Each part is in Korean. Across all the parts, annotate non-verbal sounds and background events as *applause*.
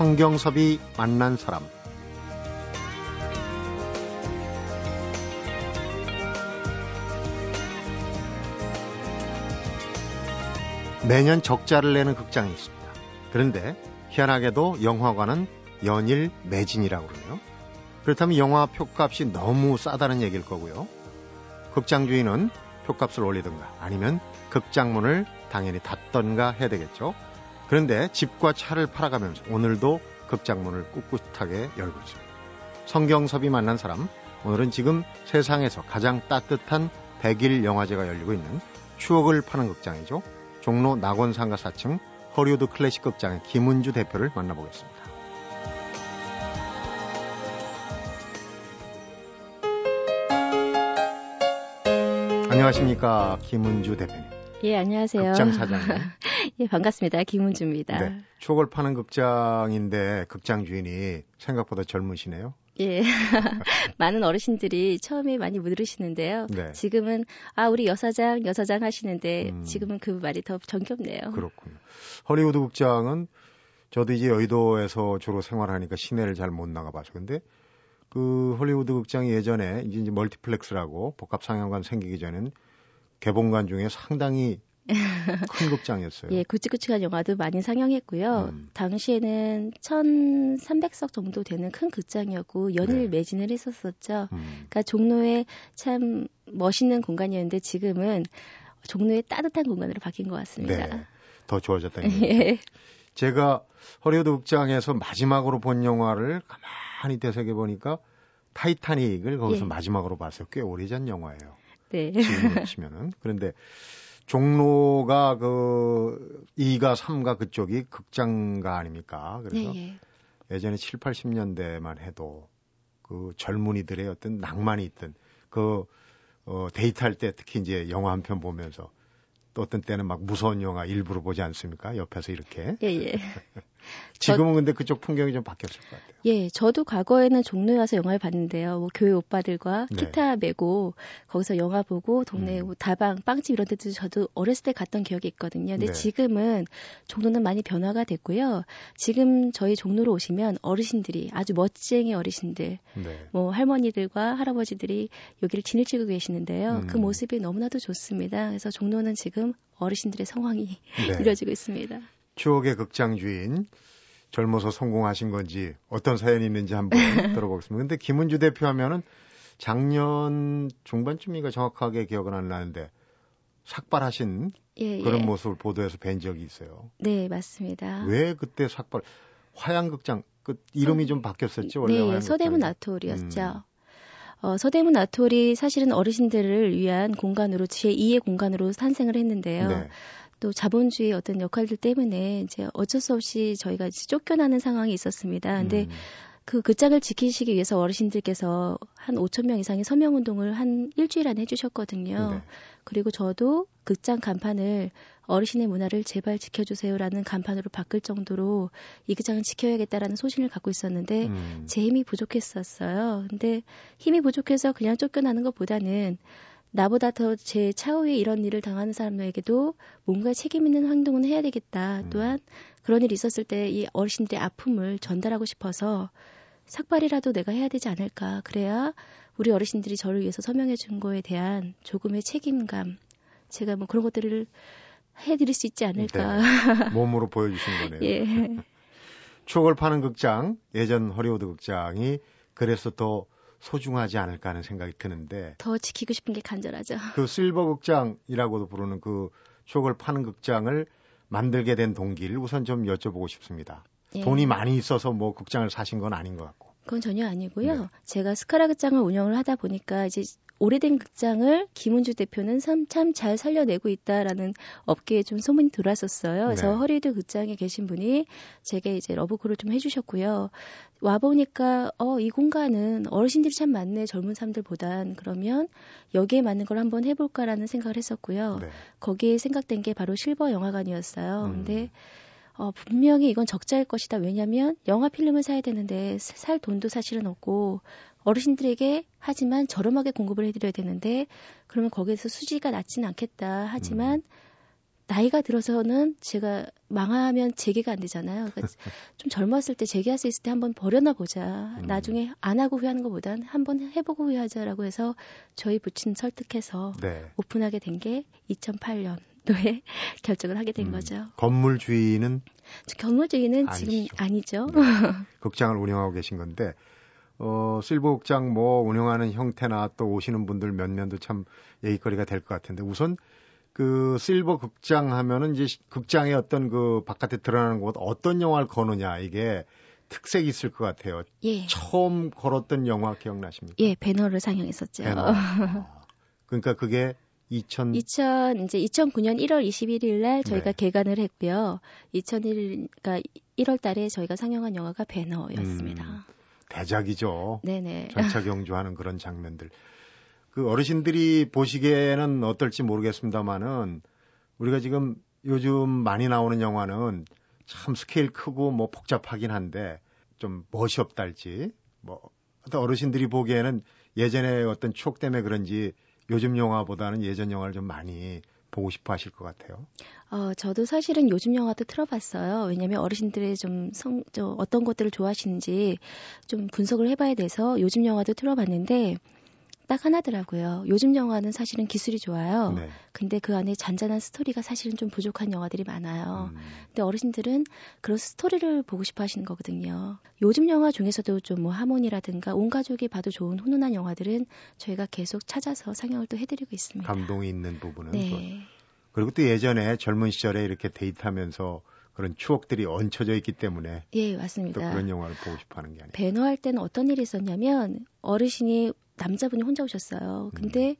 성경섭이 만난 사람 매년 적자를 내는 극장이 있습니다. 그런데 희한하게도 영화관은 연일 매진이라고 그러네요. 그렇다면 영화 표값이 너무 싸다는 얘기일 거고요. 극장 주인은 표값을 올리든가 아니면 극장문을 당연히 닫던가 해야 되겠죠. 그런데 집과 차를 팔아가면서 오늘도 극장문을 꿋꿋하게 열고 있습니다. 성경섭이 만난 사람, 오늘은 지금 세상에서 가장 따뜻한 100일 영화제가 열리고 있는 추억을 파는 극장이죠. 종로 낙원상가 4층 허리우드 클래식 극장의 김은주 대표를 만나보겠습니다. 안녕하십니까 김은주 대표님. 예, 안녕하세요. 극장 사장님. 예, 반갑습니다. 김은주입니다. 네, 추억을 파는 극장인데 극장 주인이 생각보다 젊으시네요. 예. *laughs* 많은 어르신들이 처음에 많이 물으시는데요. 네. 지금은 아 우리 여사장 여사장 하시는데 음. 지금은 그 말이 더 정겹네요. 그렇군요. 허리우드 극장은 저도 이제 여의도에서 주로 생활하니까 시내를 잘 못 나가봐서 근데 그 헐리우드 극장이 예전에 이제 멀티플렉스라고 복합 상영관 생기기 전엔 개봉관 중에 상당히 *laughs* 큰 극장이었어요. 예, 굵직굵직한 영화도 많이 상영했고요. 음. 당시에는 1,300석 정도 되는 큰 극장이었고 연일 네. 매진을 했었었죠. 음. 그러니까 종로에 참 멋있는 공간이었는데 지금은 종로의 따뜻한 공간으로 바뀐 것 같습니다. 네, 더 좋아졌다는 *laughs* 예. 제가 허리우드 극장에서 마지막으로 본 영화를 가만히 되새겨 보니까 타이타닉을 거기서 예. 마지막으로 봤어요. 꽤 오래전 영화예요. 네. 지금으로 치면은. 그런데 종로가 그 2가 3가 그쪽이 극장가 아닙니까? 그래서 네, 예. 전에 7, 80년대만 해도 그 젊은이들의 어떤 낭만이 있던 그 어, 데이트할 때 특히 이제 영화 한 편 보면서 또 어떤 때는 막 무서운 영화 일부러 보지 않습니까? 옆에서 이렇게. 예, 예. *laughs* 지금은 저, 근데 그쪽 풍경이 좀 바뀌었을 것 같아요. 예, 저도 과거에는 종로에 와서 영화를 봤는데요. 뭐 교회 오빠들과 네. 기타 메고 거기서 영화 보고 동네 음. 뭐 다방, 빵집 이런 데도 저도 어렸을 때 갔던 기억이 있거든요. 근데 네. 지금은 종로는 많이 변화가 됐고요. 지금 저희 종로로 오시면 어르신들이 아주 멋쟁이 어르신들, 네. 뭐 할머니들과 할아버지들이 여기를 진을 치고 계시는데요. 그 음. 그 모습이 너무나도 좋습니다. 그래서 종로는 지금 어르신들의 성황이 네. *laughs* 이루어지고 있습니다. 추억의 극장 주인 젊어서 성공하신 건지 어떤 사연이 있는지 한번 *laughs* 들어보겠습니다. 근데 김은주 대표 하면은 작년 중반쯤인가 정확하게 기억은 안 나는데 삭발하신 예, 예. 그런 모습을 보도해서 뵌 적이 있어요. 네, 맞습니다. 왜 그때 삭발 화양극장 그 이름이 서, 좀 바뀌었었죠 원래 네, 서대문 아토리였죠. 음. 어, 서대문 아토리 사실은 어르신들을 위한 공간으로 제2의 공간으로 탄생을 했는데요. 네. 또 자본주의 어떤 역할들 때문에 이제 어쩔 수 없이 저희가 쫓겨나는 상황이 있었습니다. 근데 음. 그 극장을 지키시기 위해서 어르신들께서 한 5천 명 이상의 서명 운동을 한 일주일 안에 해주셨거든요. 네. 그리고 저도 극장 간판을 어르신의 문화를 제발 지켜주세요라는 간판으로 바꿀 정도로 이 극장을 지켜야겠다라는 소신을 갖고 있었는데 음. 제 힘이 부족했었어요. 근데 힘이 부족해서 그냥 쫓겨나는 것보다는 나보다 더 제 차후에 이런 일을 당하는 사람에게도 뭔가 책임 있는 행동은 해야 되겠다. 음. 또한 그런 일이 있었을 때 이 어르신들의 아픔을 전달하고 싶어서 삭발이라도 내가 해야 되지 않을까. 그래야 우리 어르신들이 저를 위해서 서명해 준 거에 대한 조금의 책임감. 제가 뭐 그런 것들을 해드릴 수 있지 않을까. 네. *laughs* 몸으로 보여주신 거네요. 예. *laughs* 추억을 파는 극장, 예전 허리우드 극장이 그래서 더 소중하지 않을까 하는 생각이 드는데 더 지키고 싶은 게 간절하죠. 그 실버 극장이라고도 부르는 그 추억을 파는 극장을 만들게 된 동기를 우선 좀 여쭤보고 싶습니다. 예. 돈이 많이 있어서 뭐 극장을 사신 건 아닌 것 같고. 그건 전혀 아니고요. 네. 제가 스카라 극장을 운영을 하다 보니까 이제 오래된 극장을 김은주 대표는 참 잘 살려내고 있다라는 업계에 좀 소문이 돌았었어요. 그래서 네. 허리드 극장에 계신 분이 제게 이제 러브콜을 좀 해주셨고요. 와 보니까 어 이 공간은 어르신들이 참 많네 젊은 사람들보단 그러면 여기에 맞는 걸 한번 해볼까라는 생각을 했었고요. 네. 거기에 생각된 게 바로 실버 영화관이었어요. 음. 근데 어, 분명히 이건 적자일 것이다. 왜냐하면 영화 필름을 사야 되는데 살 돈도 사실은 없고 어르신들에게 하지만 저렴하게 공급을 해드려야 되는데 그러면 거기에서 수지가 낮지는 않겠다. 하지만 음. 나이가 들어서는 제가 망하면 재개가 안 되잖아요. 그러니까 *laughs* 좀 젊었을 때 재개할 수 있을 때 한번 버려나 보자. 음. 나중에 안 하고 후회하는 것보단 한번 해보고 후회하자라고 해서 저희 부친 설득해서 네. 오픈하게 된 게 2008년 도에 *laughs* 결정을 하게 된 음. 거죠. 건물 주인은? 건물 주인은. 지금 아니죠. 네. *laughs* 극장을 운영하고 계신 건데 어, 실버 극장 뭐 운영하는 형태나 또 오시는 분들 몇몇도 참 얘기거리가 될 것 같은데 우선 그 실버 극장 하면은 이제 극장의 어떤 그 바깥에 드러나는 곳 어떤 영화를 거느냐 이게 특색이 있을 것 같아요. 예. 처음 걸었던 영화 기억나십니까? 예, 배너를 상영했었죠. 배너. 아, 그러니까 그게 2000 2000 이제 2009년 1월 21일 날 저희가 네. 개관을 했고요. 2001 그러니까 1월 달에 저희가 상영한 영화가 배너였습니다. 음, 대작이죠. 네네. 전차 *laughs* 경주하는 그런 장면들. 그 어르신들이 보시기에는 어떨지 모르겠습니다만은 우리가 지금 요즘 많이 나오는 영화는 참 스케일 크고 뭐 복잡하긴 한데 좀 멋이 없달지 뭐 어떤 어르신들이 보기에는 예전에 어떤 추억 때문에 그런지 요즘 영화보다는 예전 영화를 좀 많이 보고 싶어 하실 것 같아요. 어, 저도 사실은 요즘 영화도 틀어봤어요. 왜냐면 어르신들이 좀 성, 저 어떤 것들을 좋아하시는지 좀 분석을 해봐야 돼서 요즘 영화도 틀어봤는데 딱 하나더라고요. 요즘 영화는 사실은 기술이 좋아요. 네. 근데 그 안에 잔잔한 스토리가 사실은 좀 부족한 영화들이 많아요. 음. 근데 어르신들은 그런 스토리를 보고 싶어 하시는 거거든요. 요즘 영화 중에서도 좀 뭐 하모니라든가 온 가족이 봐도 좋은 훈훈한 영화들은 저희가 계속 찾아서 상영을 또 해드리고 있습니다. 감동이 있는 부분은. 네. 또. 그리고 또 예전에 젊은 시절에 이렇게 데이트하면서 그런 추억들이 얹혀져 있기 때문에 예 맞습니다. 또 그런 영화를 보고 싶어하는 게 아니에요. 배너 할 때는 어떤 일이 있었냐면 어르신이 남자분이 혼자 오셨어요. 근데 음.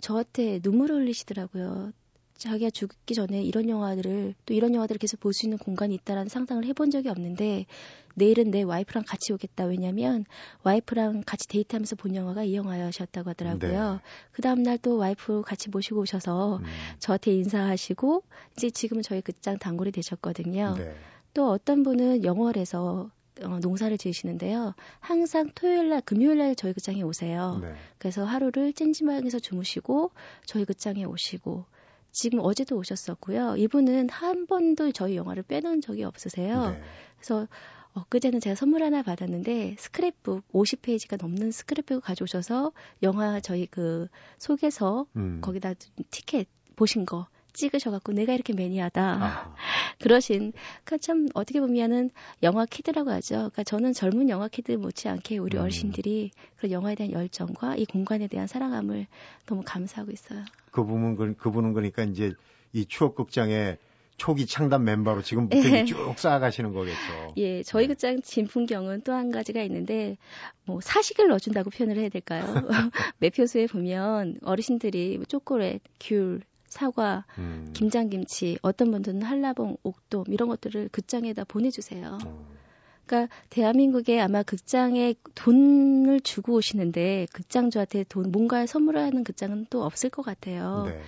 저한테 눈물을 흘리시더라고요. 자기가 죽기 전에 이런 영화들을 또 이런 영화들을 계속 볼 수 있는 공간이 있다라는 상상을 해본 적이 없는데 내일은 내 와이프랑 같이 오겠다 왜냐면 와이프랑 같이 데이트하면서 본 영화가 이 영화였다고 하더라고요. 네. 그 다음 날 또 와이프 같이 모시고 오셔서 음. 저한테 인사하시고 이제 지금은 저희 극장 단골이 되셨거든요. 네. 또 어떤 분은 영월에서 어, 농사를 지으시는데요. 항상 토요일 날, 금요일 날 저희 극장에 오세요. 네. 그래서 하루를 찜찜하게서 주무시고 저희 극장에 오시고 지금 어제도 오셨었고요. 이분은 한 번도 저희 영화를 빼놓은 적이 없으세요. 네. 그래서 엊그제는 제가 선물 하나 받았는데 스크랩북 50페이지가 넘는 스크랩북을 가져오셔서 영화 저희 그 속에서 음. 거기다 티켓 보신 거 찍으셔갖고 내가 이렇게 매니아다. 아. *laughs* 그러신, 그러니까 참 어떻게 보면은 영화 kid라고 하죠. 그러니까 저는 젊은 영화 kid 못지않게 우리 음. 어르신들이 그런 영화에 대한 열정과 이 공간에 대한 사랑함을 너무 감사하고 있어요. 그 부분, 그분은 그러니까 이제 이 추억 극장에 초기 창단 멤버로 지금부터 네. 쭉 쌓아가시는 거겠죠. 예, 저희 네. 극장 진풍경은 또 한 가지가 있는데 뭐 사식을 넣어준다고 표현을 해야 될까요? *laughs* 매표소에 보면 어르신들이 뭐 초콜릿, 귤, 사과, 음. 김장김치, 어떤 분들은 한라봉, 옥돔 이런 것들을 극장에다 보내주세요. 음. 그러니까 대한민국에 아마 극장에 돈을 주고 오시는데 극장주한테 돈 뭔가 선물을 하는 극장은 또 없을 것 같아요. 네.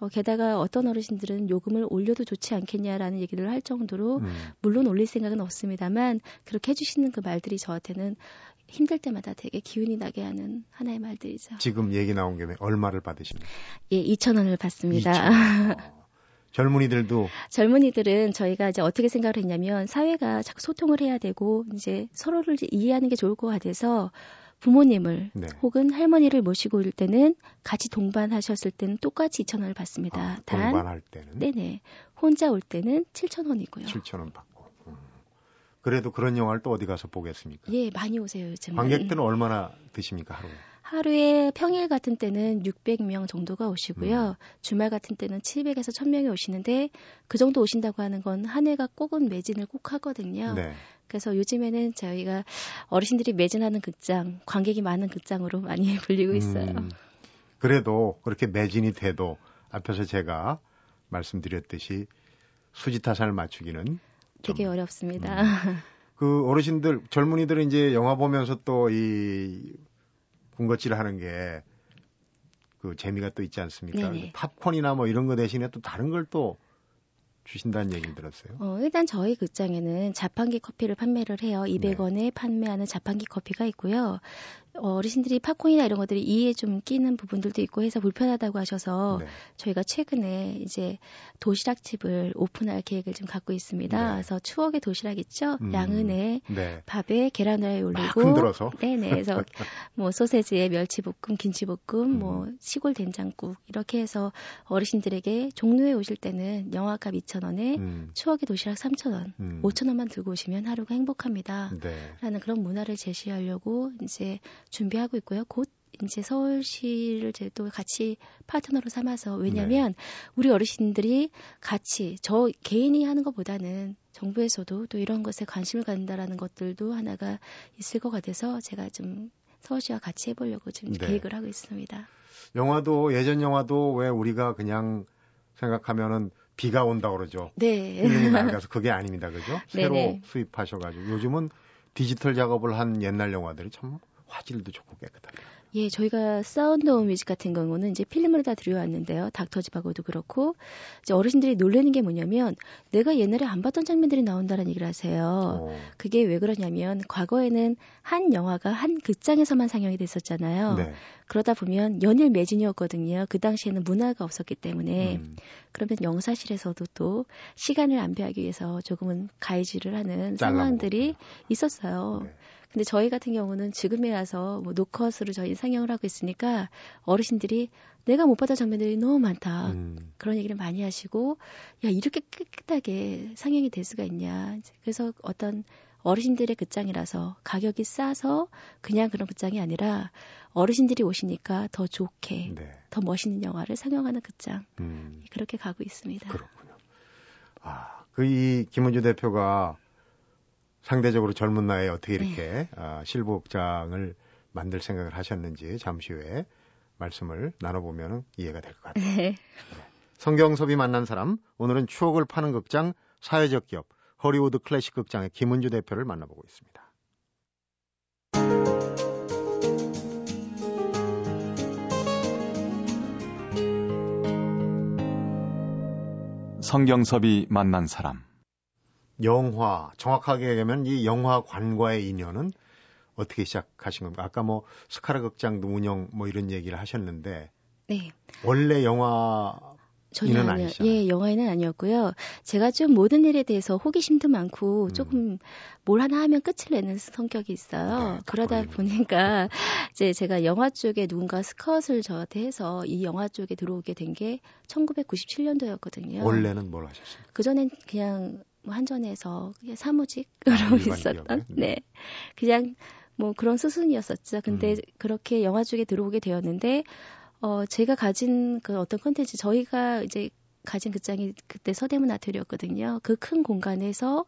어, 게다가 어떤 어르신들은 요금을 올려도 좋지 않겠냐라는 얘기를 할 정도로 음. 물론 올릴 생각은 없습니다만 그렇게 해주시는 그 말들이 저한테는 힘들 때마다 되게 기운이 나게 하는 하나의 말들이죠. 지금 얘기 나온 김에 얼마를 받으십니까? 예, 2천 원을 받습니다. 2천 원. *laughs* 젊은이들도 젊은이들은 저희가 이제 어떻게 생각을 했냐면 사회가 자꾸 소통을 해야 되고 이제 서로를 이해하는 게 좋을 것 같아서 부모님을 네. 혹은 할머니를 모시고 올 때는 같이 동반하셨을 때는 똑같이 2천 원을 받습니다. 아, 동반할 때는 네네 혼자 올 때는 7천 원이고요. 7천 원 받고. 그래도 그런 영화를 또 어디 가서 보겠습니까? 예, 많이 오세요, 요즘. 관객들은 얼마나 드십니까, 하루에? 하루에 평일 같은 때는 600명 정도가 오시고요. 음. 주말 같은 때는 700에서 1000명이 오시는데 그 정도 오신다고 하는 건 한 해가 꼭은 매진을 꼭 하거든요. 네. 그래서 요즘에는 저희가 어르신들이 매진하는 극장, 관객이 많은 극장으로 많이 *laughs* 불리고 있어요. 음. 그래도 그렇게 매진이 돼도 앞에서 제가 말씀드렸듯이 수지타산을 맞추기는 되게 어렵습니다. 음. *laughs* 그 어르신들 젊은이들은 이제 영화 보면서 또 이 군것질 하는 게 그 재미가 또 있지 않습니까? 네네. 팝콘이나 뭐 이런 거 대신에 또 다른 걸또 주신다는 얘기를 들었어요. 어, 일단 저희 극장에는 자판기 커피를 판매를 해요. 200원에 네. 판매하는 자판기 커피가 있고요. 어르신들이 팝콘이나 이런 것들이 이에 좀 끼는 부분들도 있고 해서 불편하다고 하셔서 네. 저희가 최근에 이제 도시락집을 오픈할 계획을 좀 갖고 있습니다. 네. 그래서 추억의 도시락 있죠? 음. 양은에 네. 밥에 계란후라이 올리고 네네. 그래서 *laughs* 뭐 소세지에 멸치볶음, 김치볶음, 음. 뭐 시골 된장국 이렇게 해서 어르신들에게 종로에 오실 때는 영화값 2,000원에 음. 추억의 도시락 3,000원, 음. 5,000원만 들고 오시면 하루가 행복합니다. 네. 라는 그런 문화를 제시하려고 이제 준비하고 있고요. 곧 이제 서울시를 제또 같이 파트너로 삼아서 왜냐하면 네. 우리 어르신들이 같이 저 개인이 하는 것보다는 정부에서도 또 이런 것에 관심을 갖는다라는 것들도 하나가 있을 것 같아서 제가 좀 서울시와 같이 해보려고 지금 네. 계획을 하고 있습니다. 영화도 예전 영화도 왜 우리가 그냥 생각하면은 비가 온다 그러죠. 네. 필름이 낡아서 그게 아닙니다, 그죠? *laughs* 새로 수입하셔가지고 요즘은 디지털 작업을 한 옛날 영화들이 참 화질도 좋고 깨끗하게. 예, 저희가 사운드 오브 뮤직 같은 경우는 이제 필름을 다 들여왔는데요. 닥터 지바고도 그렇고 이제 어르신들이 놀라는 게 뭐냐면 내가 옛날에 안 봤던 장면들이 나온다는 얘기를 하세요. 오. 어. 그게 왜 그러냐면 과거에는 한 영화가 한 극장에서만 상영이 됐었잖아요. 네. 그러다 보면 연일 매진이었거든요. 그 당시에는 문화가 없었기 때문에 음. 그러면 영사실에서도 또 시간을 안배하기 위해서 조금은 가이즈를 하는 상황들이 있었어요. 네. 근데 저희 같은 경우는 지금에 와서 뭐 노컷으로 저희 상영을 하고 있으니까 어르신들이 내가 못 봤던 장면들이 너무 많다. 음. 그런 얘기를 많이 하시고 야 이렇게 깨끗하게 상영이 될 수가 있냐. 그래서 어떤 어르신들의 극장이라서 가격이 싸서 그냥 그런 극장이 아니라 어르신들이 오시니까 더 좋게 네. 더 멋있는 영화를 상영하는 극장 음. 그렇게 가고 있습니다. 그렇군요. 아, 그 이 김은주 대표가 상대적으로 젊은 나이에 어떻게 이렇게 네. 아, 실복장을 만들 생각을 하셨는지 잠시 후에 말씀을 나눠보면 이해가 될 것 같아요. 네. 네. 성경섭이 만난 사람 오늘은 추억을 파는 극장 사회적 기업 허리우드 클래식 극장의 김은주 대표를 만나보고 있습니다. 성경섭이 만난 사람 영화 정확하게 얘기하면 이 영화관과의 인연은 어떻게 시작하신 겁니까? 아까 뭐 스카라 극장도 운영 뭐 이런 얘기를 하셨는데 네. 원래 영화 전혀 아니요. 예, 영화에는 아니었고요. 제가 좀 모든 일에 대해서 호기심도 많고 음. 조금 뭘 하나 하면 끝을 내는 성격이 있어요. 네, 그러다 보니까 *laughs* 이제 제가 영화 쪽에 누군가 스카웃을 저한테 해서 이 영화 쪽에 들어오게 된 게 1997년도였거든요. 원래는 뭘 하셨어요? 그전엔 그냥 뭐 한전에서 그냥 사무직으로 아, 있었던 네. 네. 그냥 뭐 그런 수순이었었죠. 근데 음. 그렇게 영화 쪽에 들어오게 되었는데 어 제가 가진 그 어떤 컨텐츠 저희가 이제 가진 극장이 그때 서대문 아트리였거든요. 그 큰 공간에서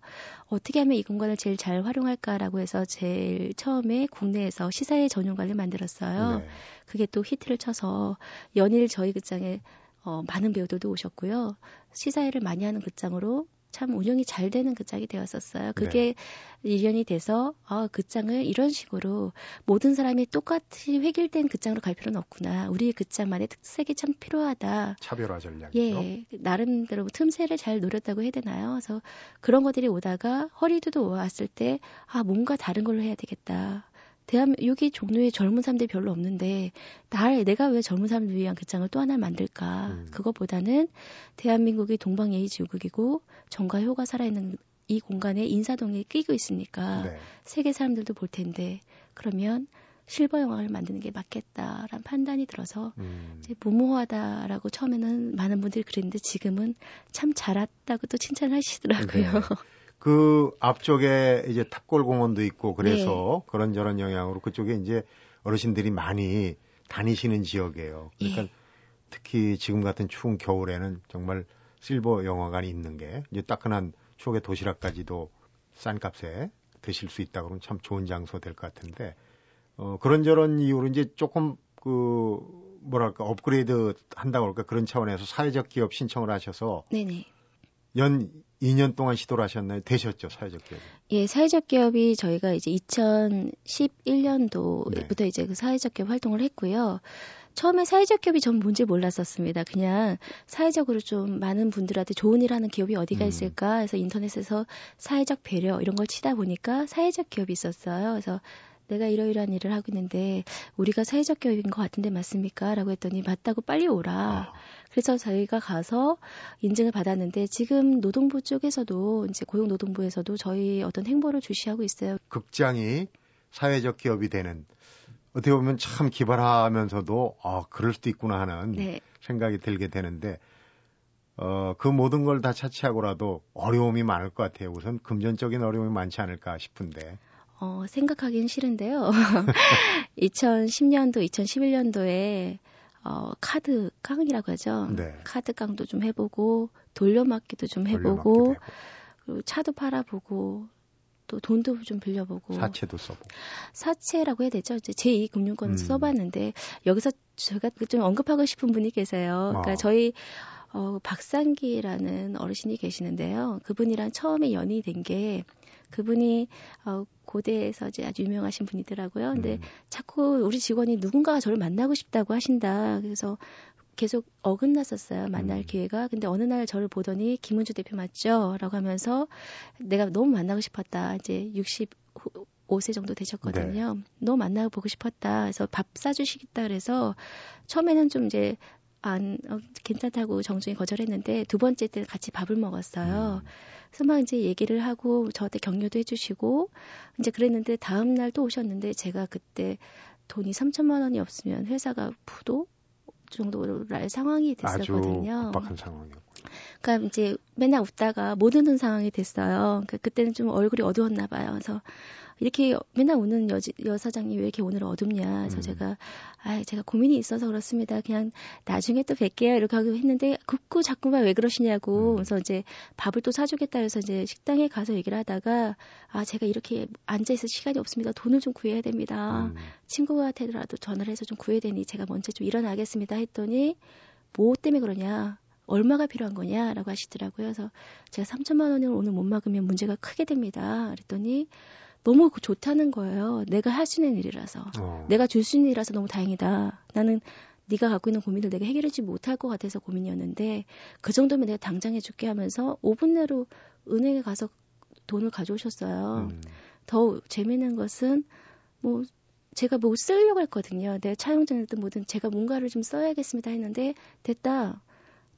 어떻게 하면 이 공간을 제일 잘 활용할까라고 해서 제일 처음에 국내에서 시사회 전용관을 만들었어요. 네. 그게 또 히트를 쳐서 연일 저희 극장에 어, 많은 배우들도 오셨고요. 시사회를 많이 하는 극장으로 참 운영이 잘 되는 극장이 되었었어요. 그게 네. 일련이 돼서 아, 극장을 이런 식으로 모든 사람이 똑같이 획일된 극장으로 갈 필요는 없구나. 우리 극장만의 특색이 참 필요하다. 차별화 전략이죠. 예, 나름대로 틈새를 잘 노렸다고 해야 되나요? 그래서 그런 것들이 오다가 허리도 왔을 때 아, 뭔가 다른 걸로 해야 되겠다. 대한 여기 종로에 젊은 사람들이 별로 없는데 날 내가 왜 젊은 사람들 위한 극장을 또 하나 만들까? 음. 그것보다는 대한민국이 동방예의 지국이고 정과 효가 살아있는 이 공간에 인사동에 끼고 있으니까 네. 세계 사람들도 볼 텐데 그러면 실버 영화를 만드는 게 맞겠다라는 판단이 들어서 음. 이제 무모하다라고 처음에는 많은 분들이 그랬는데 지금은 참 잘했다고 또 칭찬하시더라고요. 네. 그 앞쪽에 이제 탑골공원도 있고 그래서 네. 그런저런 영향으로 그쪽에 이제 어르신들이 많이 다니시는 지역이에요. 그러니까 예. 특히 지금 같은 추운 겨울에는 정말 실버 영화관이 있는 게 이제 따끈한 추억의 도시락까지도 싼 값에 드실 수 있다 그러면 참 좋은 장소 될 것 같은데 어 그런저런 이유로 이제 조금 그 뭐랄까 업그레이드 한다고 할까 그런 차원에서 사회적 기업 신청을 하셔서 네네. 연 2년 동안 시도를 하셨나요? 되셨죠, 사회적 기업? 예, 사회적 기업이 저희가 이제 2011년도부터 네. 이제 그 사회적 기업 활동을 했고요. 처음에 사회적 기업이 전 뭔지 몰랐었습니다. 그냥 사회적으로 좀 많은 분들한테 좋은 일 하는 기업이 어디가 음. 있을까 해서 인터넷에서 사회적 배려 이런 걸 치다 보니까 사회적 기업이 있었어요. 그래서 내가 이러이러한 일을 하고 있는데 우리가 사회적 교육인 것 같은데 맞습니까? 라고 했더니 맞다고 빨리 오라. 아. 그래서 저희가 가서 인증을 받았는데 지금 노동부 쪽에서도 이제 고용노동부에서도 저희 어떤 행보를 주시하고 있어요. 극장이 사회적 기업이 되는 어떻게 보면 참 기발하면서도 아 그럴 수도 있구나 하는 네. 생각이 들게 되는데 어, 그 모든 걸 다 차치하고라도 어려움이 많을 것 같아요. 우선 금전적인 어려움이 많지 않을까 싶은데. 어, 생각하기는 싫은데요. *laughs* 2010년도, 2011년도에 어, 카드 깡이라고 하죠. 네. 카드 깡도 좀 해보고 돌려막기도 좀 해보고 그리고 차도 팔아보고 또 돈도 좀 빌려보고 사채도 써보고 사채라고 해야 되죠. 이제 제2 금융권을 음. 써봤는데 여기서 제가 좀 언급하고 싶은 분이 계세요. 그러니까 어. 저희 어, 박상기라는 어르신이 계시는데요. 그분이랑 처음에 연이 된 게 그분이 어, 고대에서 이제 아주 유명하신 분이더라고요. 근데 음. 자꾸 우리 직원이 누군가가 저를 만나고 싶다고 하신다. 그래서 계속 어긋났었어요. 만날 음. 기회가. 근데 어느 날 저를 보더니 김은주 대표 맞죠? 라고 하면서 내가 너무 만나고 싶었다. 이제 65세 정도 되셨거든요. 네. 너무 만나고 보고 싶었다. 그래서 밥 사주시겠다 그래서 처음에는 좀 이제 안 어, 괜찮다고 정중히 거절했는데 두 번째 때 같이 밥을 먹었어요. 음. 그래서 막 이제 얘기를 하고 저한테 격려도 해주시고 이제 그랬는데 다음 날 또 오셨는데 제가 그때 돈이 3천만 원이 없으면 회사가 부도 정도로 날 상황이 됐었거든요. 아주 급박한 상황이었고. 그러니까 이제 맨날 웃다가 못 웃는 상황이 됐어요. 그러니까 그때는 좀 얼굴이 어두웠나 봐요. 그래서 이렇게 맨날 우는 여, 여사장님 왜 이렇게 오늘 어둡냐. 그래서 음. 제가, 아 제가 고민이 있어서 그렇습니다. 그냥 나중에 또 뵐게요. 이렇게 하고 했는데, 급고 자꾸만 왜 그러시냐고. 음. 그래서 이제 밥을 또 사주겠다 해서 이제 식당에 가서 얘기를 하다가, 아, 제가 이렇게 앉아있을 시간이 없습니다. 돈을 좀 구해야 됩니다. 음. 친구한테라도 전화를 해서 좀 구해야 되니 제가 먼저 좀 일어나겠습니다. 했더니, 뭐 때문에 그러냐. 얼마가 필요한 거냐라고 하시더라고요. 그래서 제가 3천만 원을 오늘 못 막으면 문제가 크게 됩니다. 그랬더니 너무 좋다는 거예요. 내가 할 수 있는 일이라서. 어. 내가 줄 수 있는 일이라서 너무 다행이다. 나는 네가 갖고 있는 고민을 내가 해결하지 못할 것 같아서 고민이었는데 그 정도면 내가 당장 해줄게 하면서 5분 내로 은행에 가서 돈을 가져오셨어요. 음. 더 재미있는 것은 뭐 제가 뭐 쓰려고 했거든요. 내 차용증이든 뭐든 제가 뭔가를 좀 써야겠습니다 했는데 됐다.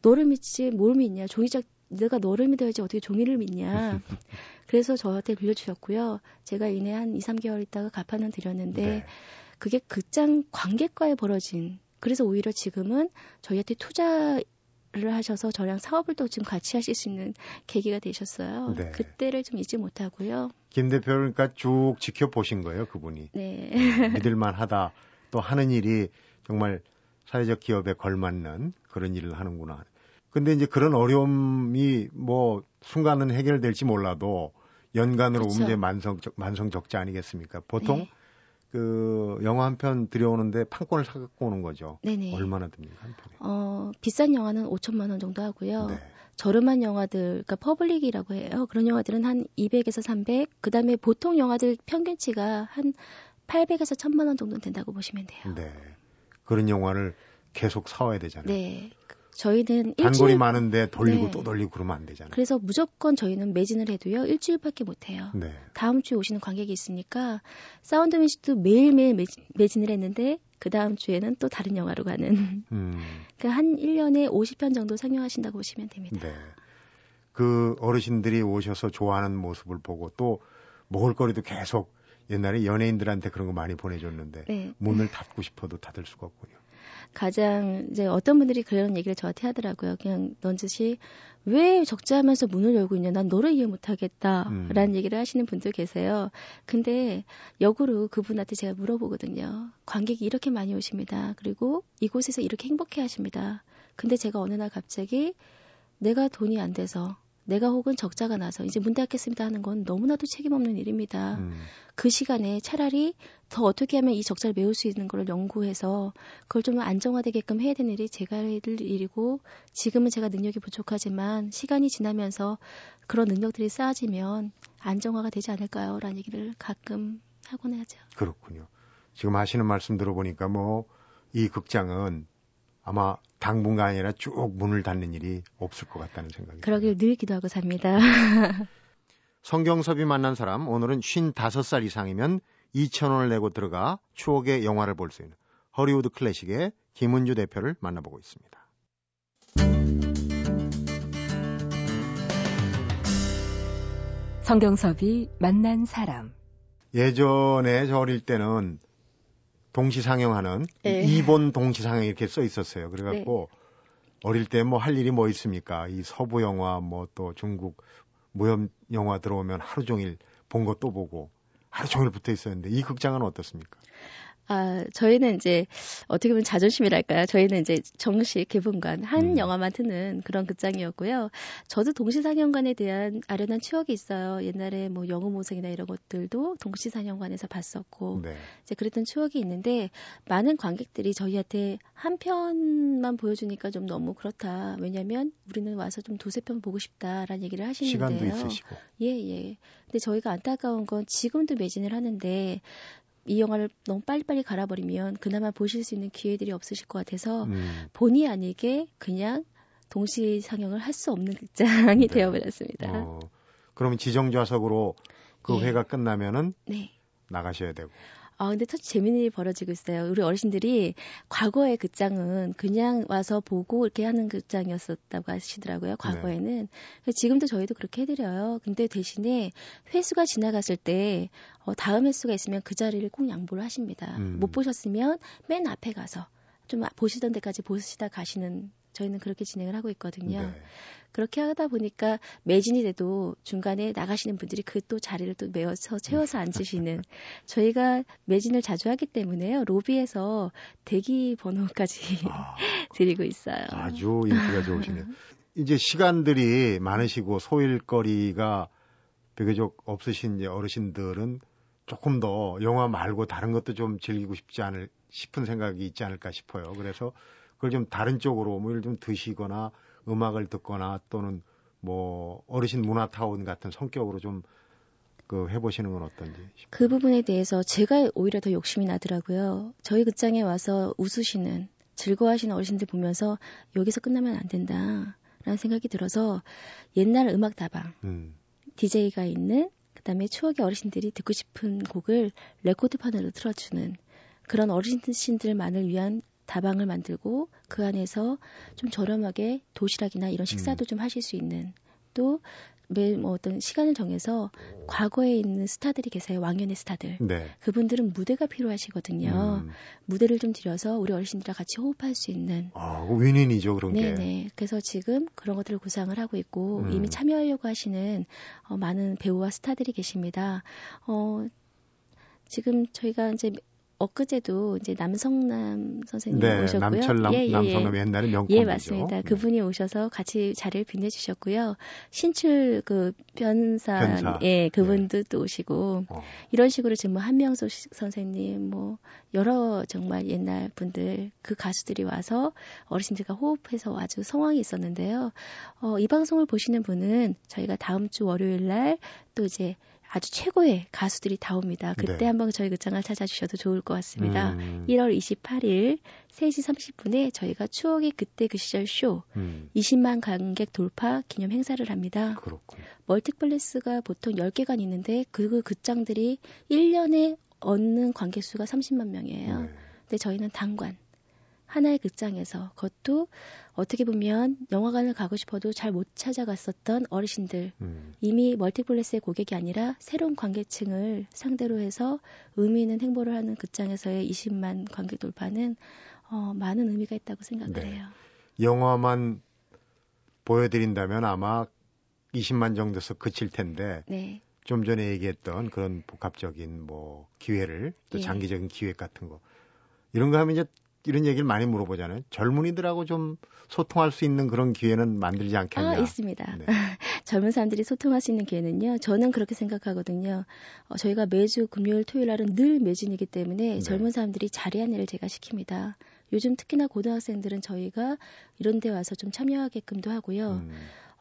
너를 믿지 뭘 믿냐. 종이작 내가 너를 믿어야지 어떻게 종이를 믿냐. *laughs* 그래서 저한테 빌려주셨고요. 제가 이내 한 2, 3개월 있다가 갚아는 드렸는데 네. 그게 극장 관객과의 벌어진 그래서 오히려 지금은 저희한테 투자 를 하셔서 저랑 사업을 또 지금 같이 하실 수 있는 계기가 되셨어요. 네. 그때를 좀 잊지 못하고요. 김 대표를 그러니까 쭉 지켜보신 거예요, 그분이. 네. 음, 믿을만 하다. 또 하는 일이 정말 사회적 기업에 걸맞는 그런 일을 하는구나. 근데 이제 그런 어려움이 뭐 순간은 해결될지 몰라도 연간으로 그렇죠. 문제 만성 만성 적자 아니겠습니까? 보통 네. 그 영화 한 편 들여오는데 판권을 사갖고 오는 거죠. 네네. 얼마나 듭니까 한 편에? 어 비싼 영화는 5천만 원 정도 하고요. 네. 저렴한 영화들, 그러니까 public이라고 해요. 그런 영화들은 한 200에서 300. 그다음에 보통 영화들 평균치가 한 800에서 1000만 원 정도 된다고 보시면 돼요. 네. 그런 영화를 계속 사와야 되잖아요. 네. 저희는 단골이 일주일... 많은데 돌리고 네. 또 돌리고 그러면 안 되잖아요. 그래서 무조건 저희는 매진을 해도요 일주일밖에 못 해요. 네. 다음 주에 오시는 관객이 있으니까 사운드 뮤직도 매일매일 매진, 을 했는데 그 다음 주에는 또 다른 영화로 가는. 음. 그한 1년에 50편 정도 상영하신다고 보시면 됩니다. 네. 그 어르신들이 오셔서 좋아하는 모습을 보고 또 먹을거리도 계속 옛날에 연예인들한테 그런 거 많이 보내줬는데 네. 문을 닫고 싶어도 닫을 수가 없군요. 가장 이제 어떤 분들이 그런 얘기를 저한테 하더라고요. 그냥 넌지시 왜 적자하면서 문을 열고 있냐? 난 너를 이해 못하겠다라는 음. 얘기를 하시는 분들 계세요. 근데 역으로 그분한테 제가 물어보거든요. 관객이 이렇게 많이 오십니다. 그리고 이곳에서 이렇게 행복해 하십니다. 근데 제가 어느 날 갑자기 내가 돈이 안 돼서 내가 혹은 적자가 나서 이제 문 닫겠습니다 하는 건 너무나도 책임 없는 일입니다. 음. 그 시간에 차라리 더 어떻게 하면 이 적자를 메울 수 있는 걸 연구해서 그걸 좀 안정화되게끔 해야 되는 일이 제가 할 일이고 지금은 제가 능력이 부족하지만 시간이 지나면서 그런 능력들이 쌓아지면 안정화가 되지 않을까요? 라는 얘기를 가끔 하곤 하죠. 그렇군요. 지금 하시는 말씀 들어보니까 뭐 이 극장은 아마 당분간 아니라 쭉 문을 닫는 일이 없을 것 같다는 생각이 그러길 늘 기도하고 삽니다. *laughs* 성경섭이 만난 사람 오늘은 55살 이상이면 2,000원을 내고 들어가 추억의 영화를 볼 수 있는 허리우드 클래식의 김은주 대표를 만나보고 있습니다. 성경섭이 만난 사람. 예전에 저 어릴 때는 동시 상영하는 네. 이본 동시 상영 이렇게 써 있었어요. 그래갖고 네. 어릴 때 뭐 할 일이 뭐 있습니까? 이 서부 영화 뭐 또 중국 무협 영화 들어오면 하루 종일 본거또 보고 하루 종일 붙어 있었는데 이 극장은 어떻습니까? 아, 저희는 이제 어떻게 보면 자존심이랄까요? 저희는 이제 정식 개봉관 한 음. 영화만 트는 그런 극장이었고요. 저도 동시상영관에 대한 아련한 추억이 있어요. 옛날에 뭐 영웅모생이나 이런 것들도 동시상영관에서 봤었고 네. 이제 그랬던 추억이 있는데 많은 관객들이 저희한테 한 편만 보여주니까 좀 너무 그렇다. 왜냐하면 우리는 와서 좀 두세 편 보고 싶다라는 얘기를 하시는데요. 시간도 있으시고. 예, 예. 근데 저희가 안타까운 건 지금도 매진을 하는데 이 영화를 너무 빨리빨리 갈아버리면 그나마 보실 수 있는 기회들이 없으실 것 같아서 음. 본의 아니게 그냥 동시 상영을 할 수 없는 극장이 네. 되어버렸습니다. 어, 그러면 지정 좌석으로 그 예. 회가 끝나면은 네. 나가셔야 되고. 아, 근데 참 재미있는 일이 벌어지고 있어요. 우리 어르신들이 과거의 극장은 그냥 와서 보고 이렇게 하는 극장이었었다고 하시더라고요. 네. 과거에는. 네. 지금도 저희도 그렇게 해드려요. 근데 대신에 회수가 지나갔을 때, 어, 다음 회수가 있으면 그 자리를 꼭 양보를 하십니다. 음. 못 보셨으면 맨 앞에 가서 좀 보시던 데까지 보시다 가시는 저희는 그렇게 진행을 하고 있거든요. 네. 그렇게 하다 보니까 매진이 돼도 중간에 나가시는 분들이 그 또 자리를 또 메워서 채워서 앉으시는 *laughs* 저희가 매진을 자주 하기 때문에요. 로비에서 대기 번호까지 아, *laughs* 드리고 있어요. 아주 인기가 좋으시네요. 이제 시간들이 많으시고 소일거리가 비교적 없으신 이제 어르신들은 조금 더 영화 말고 다른 것도 좀 즐기고 싶지 않을 싶은 생각이 있지 않을까 싶어요. 그래서 그걸 좀 다른 쪽으로 뭐 예를 좀 드시거나 음악을 듣거나 또는 뭐 어르신 문화타운 같은 성격으로 좀 그 해보시는 건 어떤지. 싶어요. 그 부분에 대해서 제가 오히려 더 욕심이 나더라고요. 저희 극장에 와서 웃으시는 즐거워하시는 어르신들 보면서 여기서 끝나면 안 된다라는 생각이 들어서 옛날 음악 다방 음. DJ가 있는 그다음에 추억의 어르신들이 듣고 싶은 곡을 레코드판으로 틀어주는 그런 어르신들만을 위한 다방을 만들고 그 안에서 좀 저렴하게 도시락이나 이런 식사도 음. 좀 하실 수 있는 또 매일 뭐 어떤 시간을 정해서 과거에 있는 스타들이 계세요. 왕년의 스타들. 네. 그분들은 무대가 필요하시거든요. 음. 무대를 좀 들여서 우리 어르신들과 같이 호흡할 수 있는. 아, 윈윈이죠, 그런 네네. 게. 네네. 그래서 지금 그런 것들을 구상을 하고 있고 음. 이미 참여하려고 하시는 어, 많은 배우와 스타들이 계십니다. 어, 지금 저희가 이제 엊그제도 이제 남성남 선생님 네, 오셨고요. 남철남 예, 예, 예. 남성남 옛날에 명품이죠. 예, 맞습니다. 네. 그분이 오셔서 같이 자리를 빛내주셨고요. 신출 그 변사, 변사. 예, 그분도 네. 또 오시고 어. 이런 식으로 지금 뭐 한명숙 선생님, 뭐 여러 정말 옛날 분들 그 가수들이 와서 어르신들과 호흡해서 아주 성황이 있었는데요. 어, 이 방송을 보시는 분은 저희가 다음 주 월요일 날 또 이제 아주 최고의 가수들이 다 옵니다. 그때 네. 한번 저희 극장을 찾아주셔도 좋을 것 같습니다. 음. 1월 28일 3시 30분에 저희가 추억의 그때 그 시절 쇼 음. 20만 관객 돌파 기념 행사를 합니다. 그렇군. 멀티플렉스가 보통 10개가 있는데 그 극장들이 1년에 얻는 관객 수가 30만 명이에요. 네. 근데 저희는 단관 하나의 극장에서 그것도 어떻게 보면 영화관을 가고 싶어도 잘 못 찾아갔었던 어르신들 음. 이미 멀티플렉스의 고객이 아니라 새로운 관객층을 상대로 해서 의미 있는 행보를 하는 극장에서의 20만 관객 돌파는 어, 많은 의미가 있다고 생각을 네. 해요. 영화만 보여드린다면 아마 20만 정도에서 그칠 텐데 네. 좀 전에 얘기했던 그런 복합적인 뭐 기회를 또 예. 장기적인 기획 같은 거 이런 거 하면 이제 이런 얘기를 많이 물어보잖아요. 젊은이들하고 좀 소통할 수 있는 그런 기회는 만들지 않겠냐? 아, 있습니다. 네. *laughs* 젊은 사람들이 소통할 수 있는 기회는요. 저는 그렇게 생각하거든요. 어, 저희가 매주 금요일, 토요일 날은 늘 매진이기 때문에 네. 젊은 사람들이 자리 안내를 제가 시킵니다. 요즘 특히나 고등학생들은 저희가 이런 데 와서 좀 참여하게끔도 하고요. 음.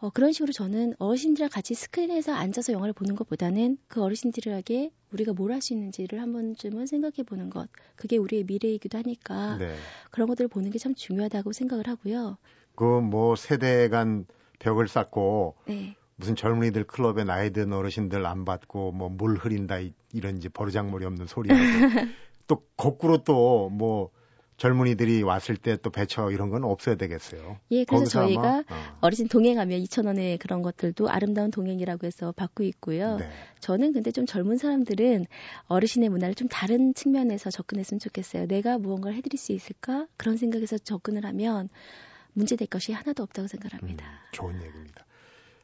어, 그런 식으로 저는 어르신들이랑 같이 스크린에서 앉아서 영화를 보는 것보다는 그 어르신들에게 우리가 뭘 할 수 있는지를 한 번쯤은 생각해 보는 것. 그게 우리의 미래이기도 하니까 네. 그런 것들을 보는 게 참 중요하다고 생각을 하고요. 그 뭐 세대 간 벽을 쌓고 네. 무슨 젊은이들 클럽에 나이 든 어르신들 안 받고 뭐 물 흐린다 이런 이제 버르장머리 없는 소리하고 *laughs* 또 거꾸로 또뭐 젊은이들이 왔을 때 또 배처 이런 건 없어야 되겠어요. 예, 그래서 저희가 어. 어르신 동행하면 2,000원에 그런 것들도 아름다운 동행이라고 해서 받고 있고요. 네. 저는 근데 좀 젊은 사람들은 어르신의 문화를 좀 다른 측면에서 접근했으면 좋겠어요. 내가 무언가를 해드릴 수 있을까? 그런 생각에서 접근을 하면 문제될 것이 하나도 없다고 생각합니다. 음, 좋은 얘기입니다.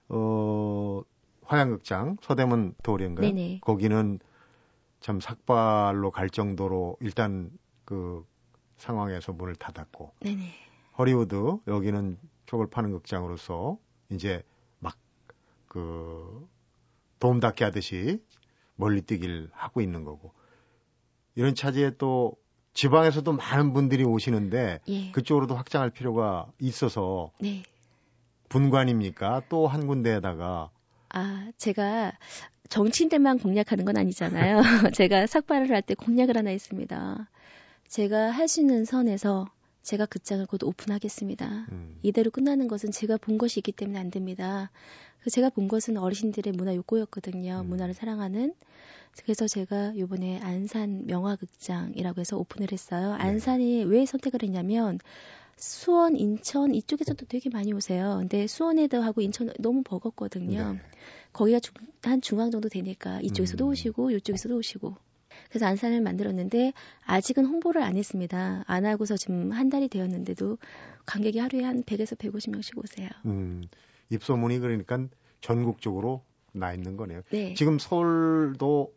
어, 화양극장 서대문 도리인가요? 네네. 거기는 참 삭발로 갈 정도로 일단 그 상황에서 문을 닫았고 네네. 허리우드 여기는 쪽을 파는 극장으로서 이제 막 그 도움 닫기 하듯이 멀리 뛰길 하고 있는 거고 이런 차지에 또 지방에서도 많은 분들이 오시는데 예. 그쪽으로도 확장할 필요가 있어서 네. 분관입니까? 또 한 군데에다가 아, 제가 정치인들만 공략하는 건 아니잖아요. *laughs* 제가 삭발을 할 때 공략을 하나 있습니다. 제가 할수 있는 선에서 제가 극장을 곧 오픈하겠습니다. 음. 이대로 끝나는 것은 제가 본 것이 있기 때문에 안 됩니다. 제가 본 것은 어르신들의 문화 욕구였거든요. 음. 문화를 사랑하는. 그래서 제가 요번에 안산 명화극장이라고 해서 오픈을 했어요. 네. 안산이 왜 선택을 했냐면 수원, 인천 이쪽에서도 되게 많이 오세요. 근데 수원에도 하고 인천 너무 버겁거든요. 네. 거기가 중, 한 중앙 정도 되니까 이쪽에서도 음. 오시고 이쪽에서도 오시고. 그래서 안산을 만들었는데 아직은 홍보를 안 했습니다. 안 하고서 지금 한 달이 되었는데도 관객이 하루에 한 100에서 150명씩 오세요. 음, 입소문이 그러니까 전국적으로 나 있는 거네요. 네. 지금 서울도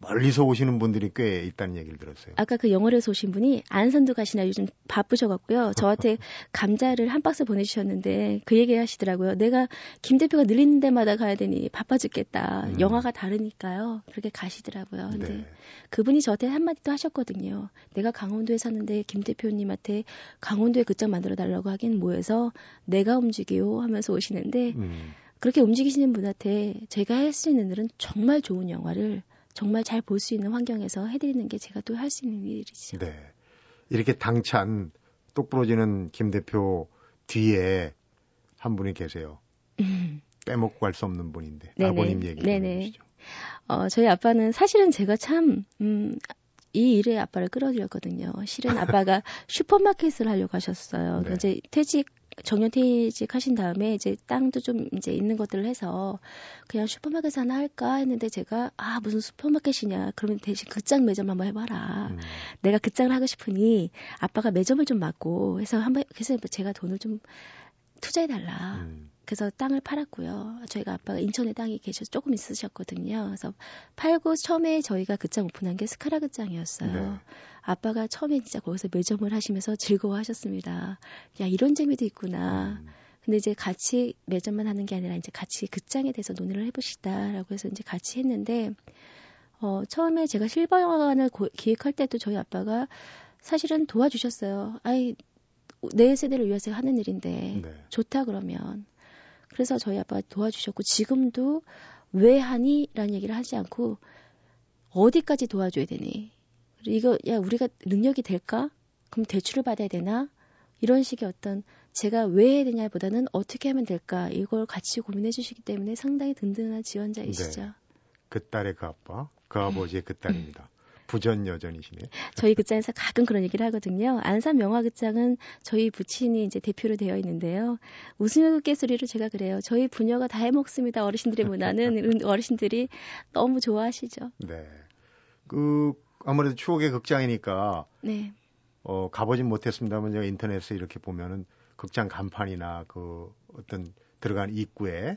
멀리서 오시는 분들이 꽤 있다는 얘기를 들었어요. 아까 그 영월에서 오신 분이 안산도 가시나 요즘 바쁘셔갖고요. 저한테 감자를 한 박스 보내주셨는데 그 얘기 하시더라고요. 내가 김 대표가 늘리는 데마다 가야 되니 바빠 죽겠다. 음. 영화가 다르니까요. 그렇게 가시더라고요. 근데 네. 그분이 저한테 한마디 도 하셨거든요. 내가 강원도에 사는데 김 대표님한테 강원도에 그장 만들어 달라고 하긴 뭐해서 내가 움직여 하면서 오시는데 음. 그렇게 움직이시는 분한테 제가 할 수 있는 일은 정말 좋은 영화를 정말 잘 볼 수 있는 환경에서 해드리는 게 제가 또 할 수 있는 일이죠. 네. 이렇게 당찬 똑 부러지는 김 대표 뒤에 한 분이 계세요. 음. 빼먹고 갈 수 없는 분인데 네네. 아버님 얘기 좀 해주시죠. 어, 저희 아빠는 사실은 제가 참 음, 이 일에 아빠를 끌어들였거든요. 실은 *laughs* 아빠가 슈퍼마켓을 하려고 하셨어요. 네. 이제 퇴직 정년퇴직 하신 다음에 이제 땅도 좀 이제 있는 것들을 해서 그냥 슈퍼마켓 하나 할까 했는데 제가 아 무슨 슈퍼마켓이냐 그러면 대신 극장 매점 한번 해봐라 음. 내가 극장을 하고 싶으니 아빠가 매점을 좀 맡고 해서 한번 그래서 제가 돈을 좀 투자해달라 음. 그래서 땅을 팔았고요. 저희가 아빠가 인천에 땅이 계셔서 조금 있으셨거든요. 그래서 팔고 처음에 저희가 극장 오픈한 게 스카라 극장이었어요. 네. 아빠가 처음에 진짜 거기서 매점을 하시면서 즐거워하셨습니다. 야 이런 재미도 있구나. 음. 근데 이제 같이 매점만 하는 게 아니라 이제 같이 극장에 대해서 논의를 해보시다라고 해서 이제 같이 했는데 어 처음에 제가 실버 영화관을 고, 기획할 때도 저희 아빠가 사실은 도와주셨어요. 아이 내 세대를 위해서 하는 일인데 네. 좋다 그러면 그래서 저희 아빠가 도와주셨고 지금도 왜 하니? 라는 얘기를 하지 않고 어디까지 도와줘야 되니? 이거 야 우리가 능력이 될까? 그럼 대출을 받아야 되나? 이런 식의 어떤 제가 왜 해야 되냐보다는 어떻게 하면 될까 이걸 같이 고민해 주시기 때문에 상당히 든든한 지원자이시죠. 네. 그 딸의 그 아빠, 그 아버지의 그 딸입니다. 부전 여전이시네. 저희 극장에서 가끔 그런 얘기를 하거든요. 안산 명화극장은 저희 부친이 이제 대표로 되어 있는데요. 웃음깨소리로 제가 그래요. 저희 부녀가 다 해먹습니다. 어르신들의 문화는 *laughs* 어르신들이 너무 좋아하시죠. 네. 그 아무래도 추억의 극장이니까 네. 어, 가보진 못했습니다만 제가 인터넷에 이렇게 보면은 극장 간판이나 그 어떤 들어간 입구에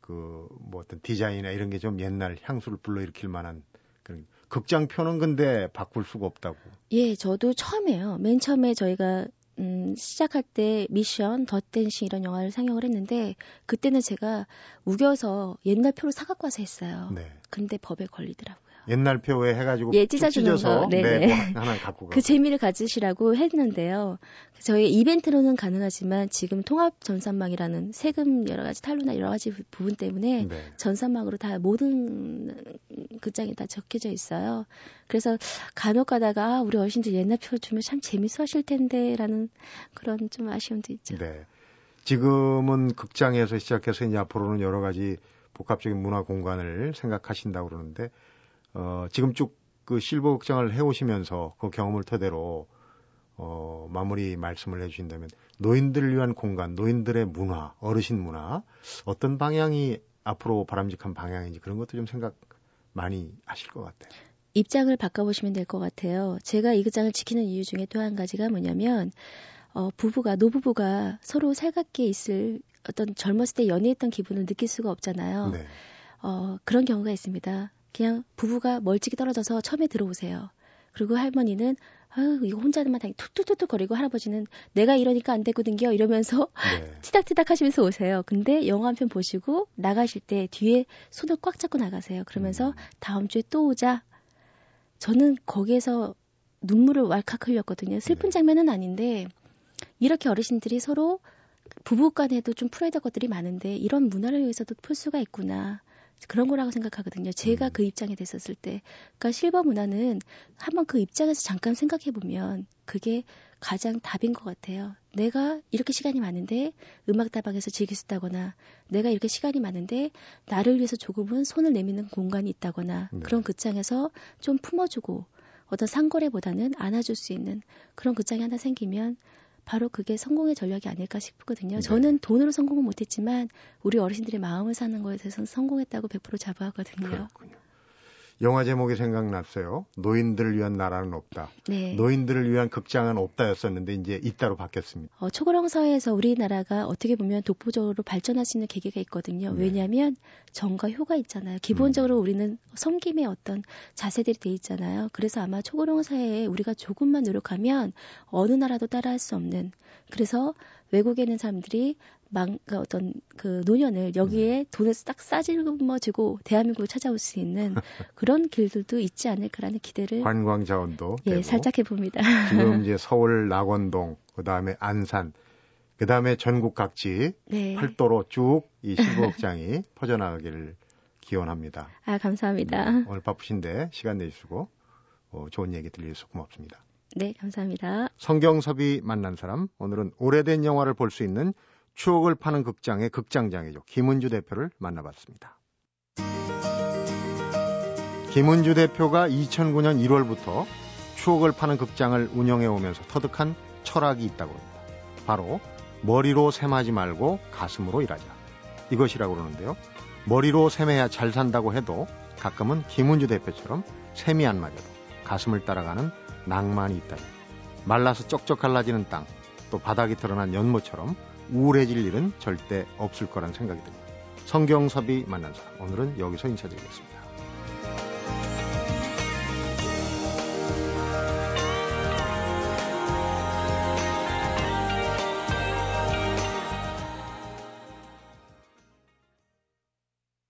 그 뭐 어떤 디자인이나 이런 게 좀 옛날 향수를 불러일으킬 만한 그런 극장 표는 근데 바꿀 수가 없다고. 예, 저도 처음에요. 맨 처음에 저희가 음, 시작할 때 미션, 덧댄싱 이런 영화를 상영을 했는데 그때는 제가 우겨서 옛날 표를 사갖고 와서 했어요. 네. 근데 법에 걸리더라고요. 옛날 표에 해가지고 예, 찢어주는 거. 네네. 네, 하나 갖고 그 재미를 가지시라고 했는데요. 저희 이벤트로는 가능하지만 지금 통합 전산망이라는 세금 여러 가지 탈루나 여러 가지 부분 때문에 네. 전산망으로 다 모든 극장이 다 적혀져 있어요. 그래서 간혹 가다가 아, 우리 어르신들 옛날 표 주면 참 재밌어 하실 텐데라는 그런 좀 아쉬움도 있죠. 네. 지금은 극장에서 시작해서 이제 앞으로는 여러 가지 복합적인 문화 공간을 생각하신다고 그러는데 어, 지금 쭉 그 실버 극장을 해오시면서 그 경험을 토대로 어, 마무리 말씀을 해주신다면 노인들을 위한 공간, 노인들의 문화, 어르신 문화 어떤 방향이 앞으로 바람직한 방향인지 그런 것도 좀 생각 많이 하실 것 같아요. 입장을 바꿔보시면 될 것 같아요. 제가 이 극장을 지키는 이유 중에 또 한 가지가 뭐냐면 어, 부부가 노부부가 서로 살갑게 있을 어떤 젊었을 때 연애했던 기분을 느낄 수가 없잖아요. 네. 어, 그런 경우가 있습니다. 그냥 부부가 멀찍이 떨어져서 처음에 들어오세요. 그리고 할머니는 아유 이거 혼자만 당히 툭툭툭툭 거리고 할아버지는 내가 이러니까 안 되거든요 이러면서 네. *laughs* 티닥티닥 하시면서 오세요. 근데 영화 한 편 보시고 나가실 때 뒤에 손을 꽉 잡고 나가세요. 그러면서 음. 다음 주에 또 오자. 저는 거기에서 눈물을 왈칵 흘렸거든요. 슬픈 네. 장면은 아닌데 이렇게 어르신들이 서로 부부 간에도 좀 풀어야 될 것들이 많은데 이런 문화를 위해서도 풀 수가 있구나. 그런 거라고 생각하거든요. 제가 음. 그 입장에 됐었을 때. 그러니까 실버 문화는 한번 그 입장에서 잠깐 생각해 보면 그게 가장 답인 것 같아요. 내가 이렇게 시간이 많은데 음악다방에서 즐길 수 있다거나 내가 이렇게 시간이 많은데 나를 위해서 조금은 손을 내미는 공간이 있다거나 네. 그런 극장에서 좀 품어주고 어떤 상거래보다는 안아줄 수 있는 그런 극장이 하나 생기면 바로 그게 성공의 전략이 아닐까 싶거든요. 네. 저는 돈으로 성공은 못했지만 우리 어르신들의 마음을 사는 거에 대해서는 성공했다고 100% 자부하거든요. 그렇군요. 영화 제목이 생각났어요. 노인들을 위한 나라는 없다. 네. 노인들을 위한 극장은 없다였었는데 이제 있다로 바뀌었습니다. 어, 초고령 사회에서 우리나라가 어떻게 보면 독보적으로 발전할 수 있는 계기가 있거든요. 네. 왜냐하면 정과 효가 있잖아요. 기본적으로 음. 우리는 섬김의 어떤 자세들이 돼 있잖아요. 그래서 아마 초고령 사회에 우리가 조금만 노력하면 어느 나라도 따라할 수 없는 그래서 외국에 있는 사람들이 망, 그 어떤 그 노년을 여기에 음. 돈을 딱 싸질머지고 대한민국을 찾아올 수 있는 *laughs* 그런 길들도 있지 않을까라는 기대를 관광 자원도 예, 되고. 살짝 해봅니다. 지금 이제 *laughs* 서울 낙원동, 그 다음에 안산, 그 다음에 전국 각지 네. 팔도로 쭉 이 실버극장이 *laughs* 퍼져나가기를 기원합니다. 아 감사합니다. 네, 오늘 바쁘신데 시간 내주시고 어, 좋은 얘기 들려주셔서 고맙습니다. 네, 감사합니다. 성경섭이 만난 사람, 오늘은 오래된 영화를 볼 수 있는 추억을 파는 극장의 극장장이죠. 김은주 대표를 만나봤습니다. 김은주 대표가 2009년 1월부터 추억을 파는 극장을 운영해 오면서 터득한 철학이 있다고 합니다. 바로 머리로 셈하지 말고 가슴으로 일하자. 이것이라고 그러는데요. 머리로 셈해야 잘 산다고 해도 가끔은 김은주 대표처럼 셈이 안 맞아도 가슴을 따라가는 낭만이 있다. 말라서 쩍쩍 갈라지는 땅, 또 바닥이 드러난 연못처럼 우울해질 일은 절대 없을 거란 생각이 듭니다. 성경섭이 만난 사람, 오늘은 여기서 인사드리겠습니다.